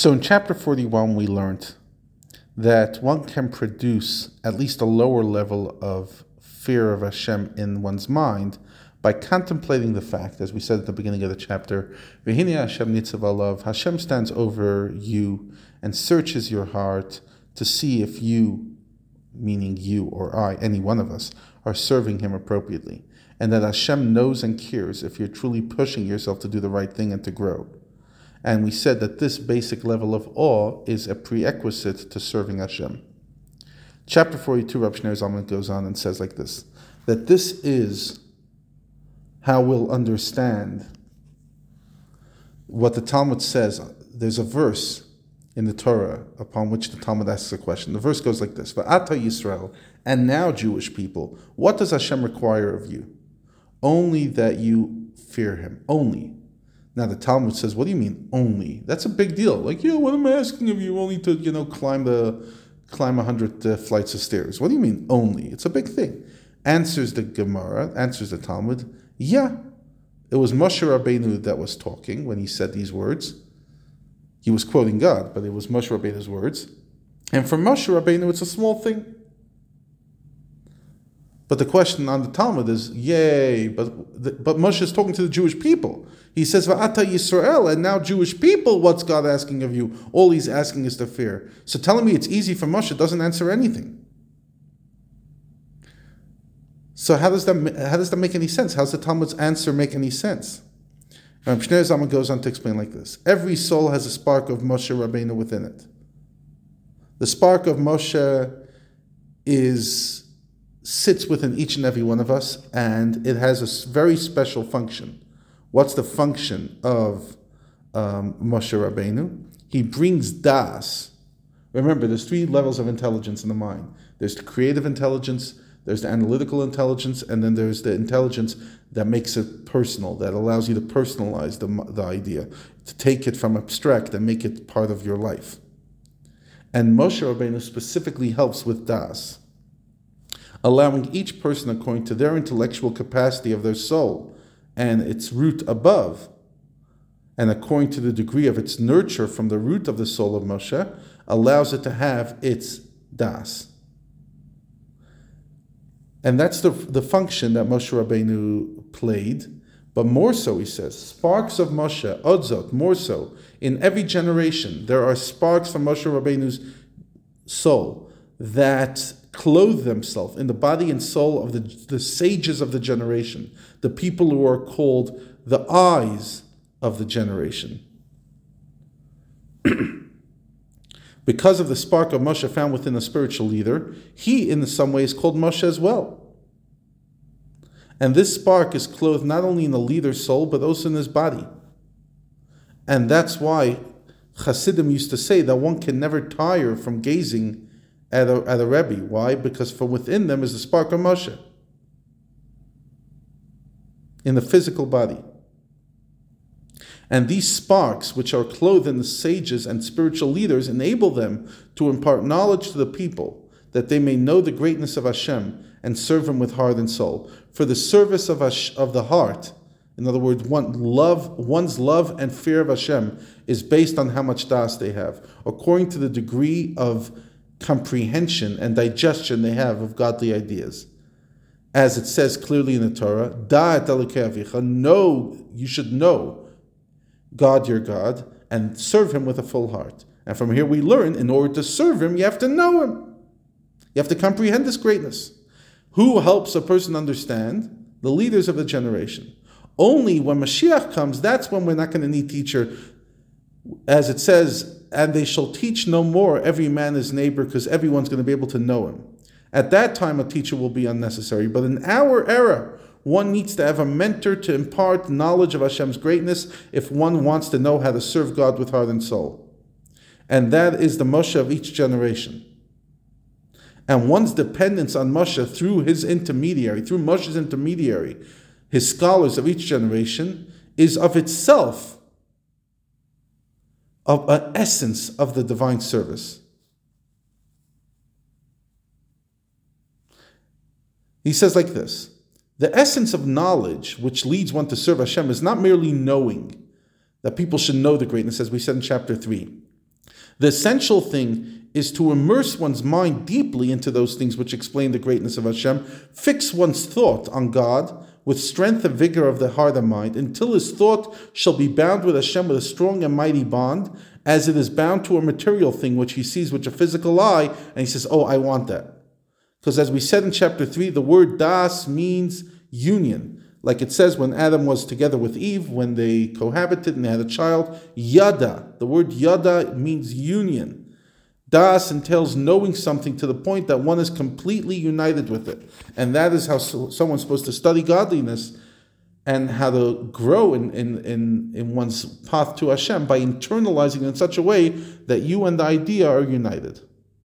So in chapter 41, we learned that one can produce at least a lower level of fear of Hashem in one's mind by contemplating the fact, as we said at the beginning of the chapter, Vihini Hashem Nitzav Hashem stands over you and searches your heart to see if you, meaning you or I, any one of us, are serving Him appropriately. And that Hashem knows and cares if you're truly pushing yourself to do the right thing and to grow. And we said that this basic level of awe is a prerequisite to serving Hashem. Chapter 42, Rab Shneur Zalman goes on and says like this that this is how we'll understand what the Talmud says. There's a verse in the Torah upon which the Talmud asks a question. The verse goes like this Va'ata Yisrael, and now Jewish people, what does Hashem require of you? Only that you fear him. Only. Now the Talmud says, what do you mean only? That's a big deal. Like, yeah, what am I asking of you? Only to, you know, climb the climb a hundred uh, flights of stairs. What do you mean only? It's a big thing. Answers the Gemara, answers the Talmud. Yeah, it was Moshe Rabbeinu that was talking when he said these words. He was quoting God, but it was Moshe Rabbeinu's words. And for Moshe Rabbeinu, it's a small thing. But the question on the Talmud is, yay, but, but Moshe is talking to the Jewish people. He says, Va'ata Yisrael, and now Jewish people, what's God asking of you? All he's asking is to fear. So telling me it's easy for Moshe doesn't answer anything. So how does that how does that make any sense? How does the Talmud's answer make any sense? Um, Shneur Zalman goes on to explain like this: Every soul has a spark of Moshe Rabbeinu within it. The spark of Moshe is sits within each and every one of us, and it has a very special function. What's the function of um, Moshe Rabbeinu? He brings das. Remember, there's three levels of intelligence in the mind. There's the creative intelligence, there's the analytical intelligence, and then there's the intelligence that makes it personal, that allows you to personalize the, the idea, to take it from abstract and make it part of your life. And Moshe Rabbeinu specifically helps with das, allowing each person according to their intellectual capacity of their soul and its root above, and according to the degree of its nurture from the root of the soul of Moshe, allows it to have its das. And that's the, the function that Moshe Rabbeinu played. But more so, he says, sparks of Moshe, Odzot, more so. In every generation, there are sparks from Moshe Rabbeinu's soul that clothe themselves in the body and soul of the, the sages of the generation, the people who are called the eyes of the generation. because of the spark of Moshe found within a spiritual leader, he in some ways called Moshe as well. And this spark is clothed not only in the leader's soul, but also in his body. And that's why Hasidim used to say that one can never tire from gazing at a, at a Rebbe. Why? Because from within them is the spark of Moshe in the physical body. And these sparks, which are clothed in the sages and spiritual leaders, enable them to impart knowledge to the people, that they may know the greatness of Hashem and serve Him with heart and soul. For the service of, Hash- of the heart, in other words, one love, one's love and fear of Hashem is based on how much das they have, according to the degree of comprehension and digestion they have of godly ideas. As it says clearly in the Torah, Da'at know, you should know God your God and serve him with a full heart. And from here we learn in order to serve him, you have to know him. You have to comprehend his greatness. Who helps a person understand? The leaders of the generation. Only when Mashiach comes, that's when we're not going to need teacher. As it says, and they shall teach no more every man his neighbor, because everyone's going to be able to know him. At that time, a teacher will be unnecessary. But in our era, one needs to have a mentor to impart knowledge of Hashem's greatness if one wants to know how to serve God with heart and soul. And that is the Moshe of each generation. And one's dependence on Moshe through his intermediary, through Moshe's intermediary, his scholars of each generation, is of itself of an essence of the divine service. He says like this The essence of knowledge which leads one to serve Hashem is not merely knowing that people should know the greatness, as we said in chapter 3. The essential thing is to immerse one's mind deeply into those things which explain the greatness of Hashem, fix one's thought on God with strength and vigor of the heart and mind, until his thought shall be bound with Hashem with a strong and mighty bond, as it is bound to a material thing which he sees with a physical eye, and he says, Oh, I want that. Because as we said in chapter 3, the word das means union. Like it says when Adam was together with Eve, when they cohabited and they had a child, yada. The word yada means union. Das entails knowing something to the point that one is completely united with it. And that is how someone's supposed to study godliness and how to grow in, in, in, in one's path to Hashem by internalizing in such a way that you and the idea are united.